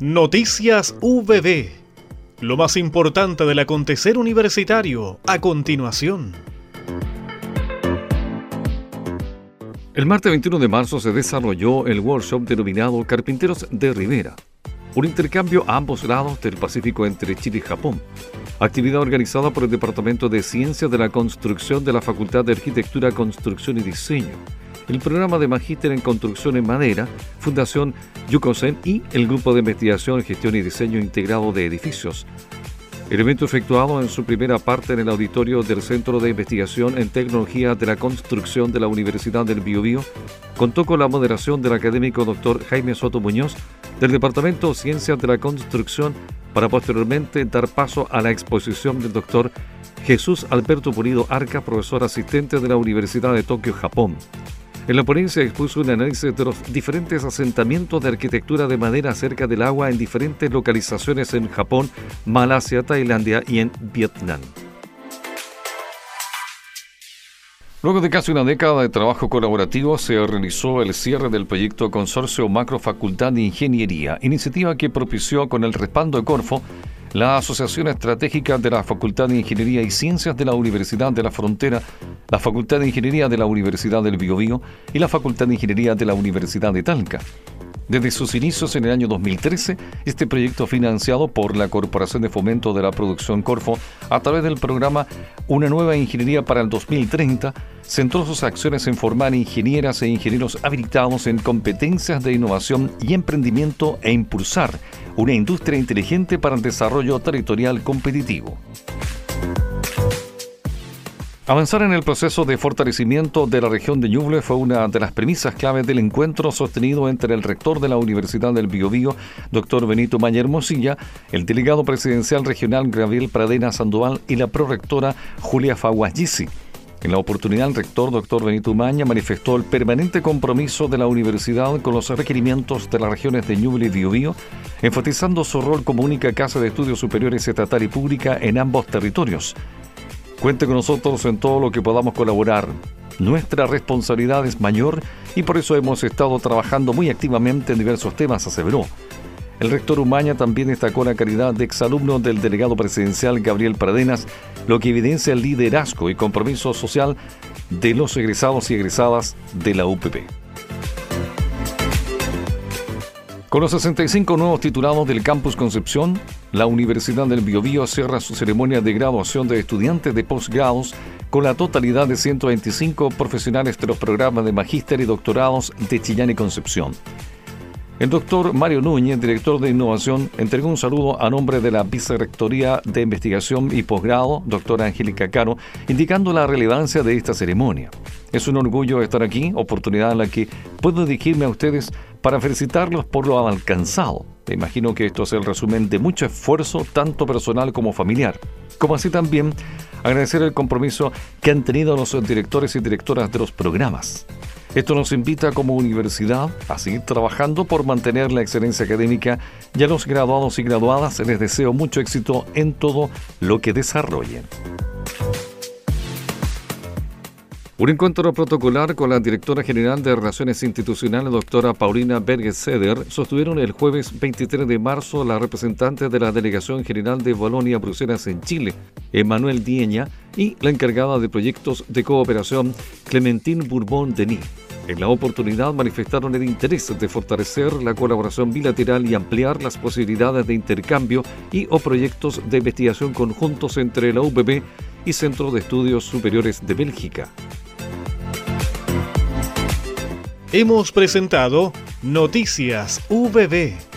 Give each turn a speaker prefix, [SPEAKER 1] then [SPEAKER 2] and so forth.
[SPEAKER 1] Noticias VB. Lo más importante del acontecer universitario a continuación.
[SPEAKER 2] El martes 21 de marzo se desarrolló el workshop denominado Carpinteros de Rivera, un intercambio a ambos lados del Pacífico entre Chile y Japón, actividad organizada por el Departamento de Ciencias de la Construcción de la Facultad de Arquitectura, Construcción y Diseño el programa de Magíster en Construcción en Madera, Fundación Yukosen y el Grupo de Investigación, Gestión y Diseño Integrado de Edificios. El evento efectuado en su primera parte en el auditorio del Centro de Investigación en Tecnología de la Construcción de la Universidad del Biobío contó con la moderación del académico doctor Jaime Soto Muñoz del Departamento Ciencias de la Construcción para posteriormente dar paso a la exposición del doctor Jesús Alberto Pulido Arca, profesor asistente de la Universidad de Tokio, Japón. En la ponencia expuso un análisis de los diferentes asentamientos de arquitectura de madera cerca del agua en diferentes localizaciones en Japón, Malasia, Tailandia y en Vietnam. Luego de casi una década de trabajo colaborativo, se realizó el cierre del proyecto Consorcio Macro Facultad de Ingeniería, iniciativa que propició con el respaldo de Corfo la Asociación Estratégica de la Facultad de Ingeniería y Ciencias de la Universidad de la Frontera, la Facultad de Ingeniería de la Universidad del Biobío y la Facultad de Ingeniería de la Universidad de Talca. Desde sus inicios en el año 2013, este proyecto financiado por la Corporación de Fomento de la Producción Corfo a través del programa Una nueva ingeniería para el 2030 centró sus acciones en formar ingenieras e ingenieros habilitados en competencias de innovación y emprendimiento e impulsar una industria inteligente para el desarrollo territorial competitivo. Avanzar en el proceso de fortalecimiento de la región de Ñuble fue una de las premisas claves del encuentro sostenido entre el rector de la Universidad del Biobío, doctor Benito Maña Hermosilla, el delegado presidencial regional Gabriel Pradena Sandoval y la prorectora Julia Faguayisi. En la oportunidad, el rector, doctor Benito Maña, manifestó el permanente compromiso de la universidad con los requerimientos de las regiones de Ñuble y Biobío, enfatizando su rol como única casa de estudios superiores estatal y pública en ambos territorios. Cuente con nosotros en todo lo que podamos colaborar. Nuestra responsabilidad es mayor y por eso hemos estado trabajando muy activamente en diversos temas, aseveró. El rector Umaña también destacó la calidad de exalumno del delegado presidencial Gabriel Pradenas, lo que evidencia el liderazgo y compromiso social de los egresados y egresadas de la UPP. Con los 65 nuevos titulados del Campus Concepción, la Universidad del Biobío cierra su ceremonia de graduación de estudiantes de posgrados con la totalidad de 125 profesionales de los programas de magíster y doctorados de Chillán y Concepción. El doctor Mario Núñez, director de innovación, entregó un saludo a nombre de la Vicerrectoría de Investigación y Posgrado, doctora Angélica Caro, indicando la relevancia de esta ceremonia. Es un orgullo estar aquí, oportunidad en la que puedo dirigirme a ustedes para felicitarlos por lo alcanzado. Me imagino que esto es el resumen de mucho esfuerzo, tanto personal como familiar. Como así también agradecer el compromiso que han tenido los directores y directoras de los programas. Esto nos invita como universidad a seguir trabajando por mantener la excelencia académica y a los graduados y graduadas les deseo mucho éxito en todo lo que desarrollen. Un encuentro protocolar con la directora general de Relaciones Institucionales, doctora Paulina Berges Seder, sostuvieron el jueves 23 de marzo la representante de la Delegación General de Bolonia Bruselas en Chile, Emanuel Dieña, y la encargada de proyectos de cooperación, Clementine Bourbon Denis. En la oportunidad manifestaron el interés de fortalecer la colaboración bilateral y ampliar las posibilidades de intercambio y o proyectos de investigación conjuntos entre la UBB y Centro de Estudios Superiores de Bélgica.
[SPEAKER 1] Hemos presentado Noticias VB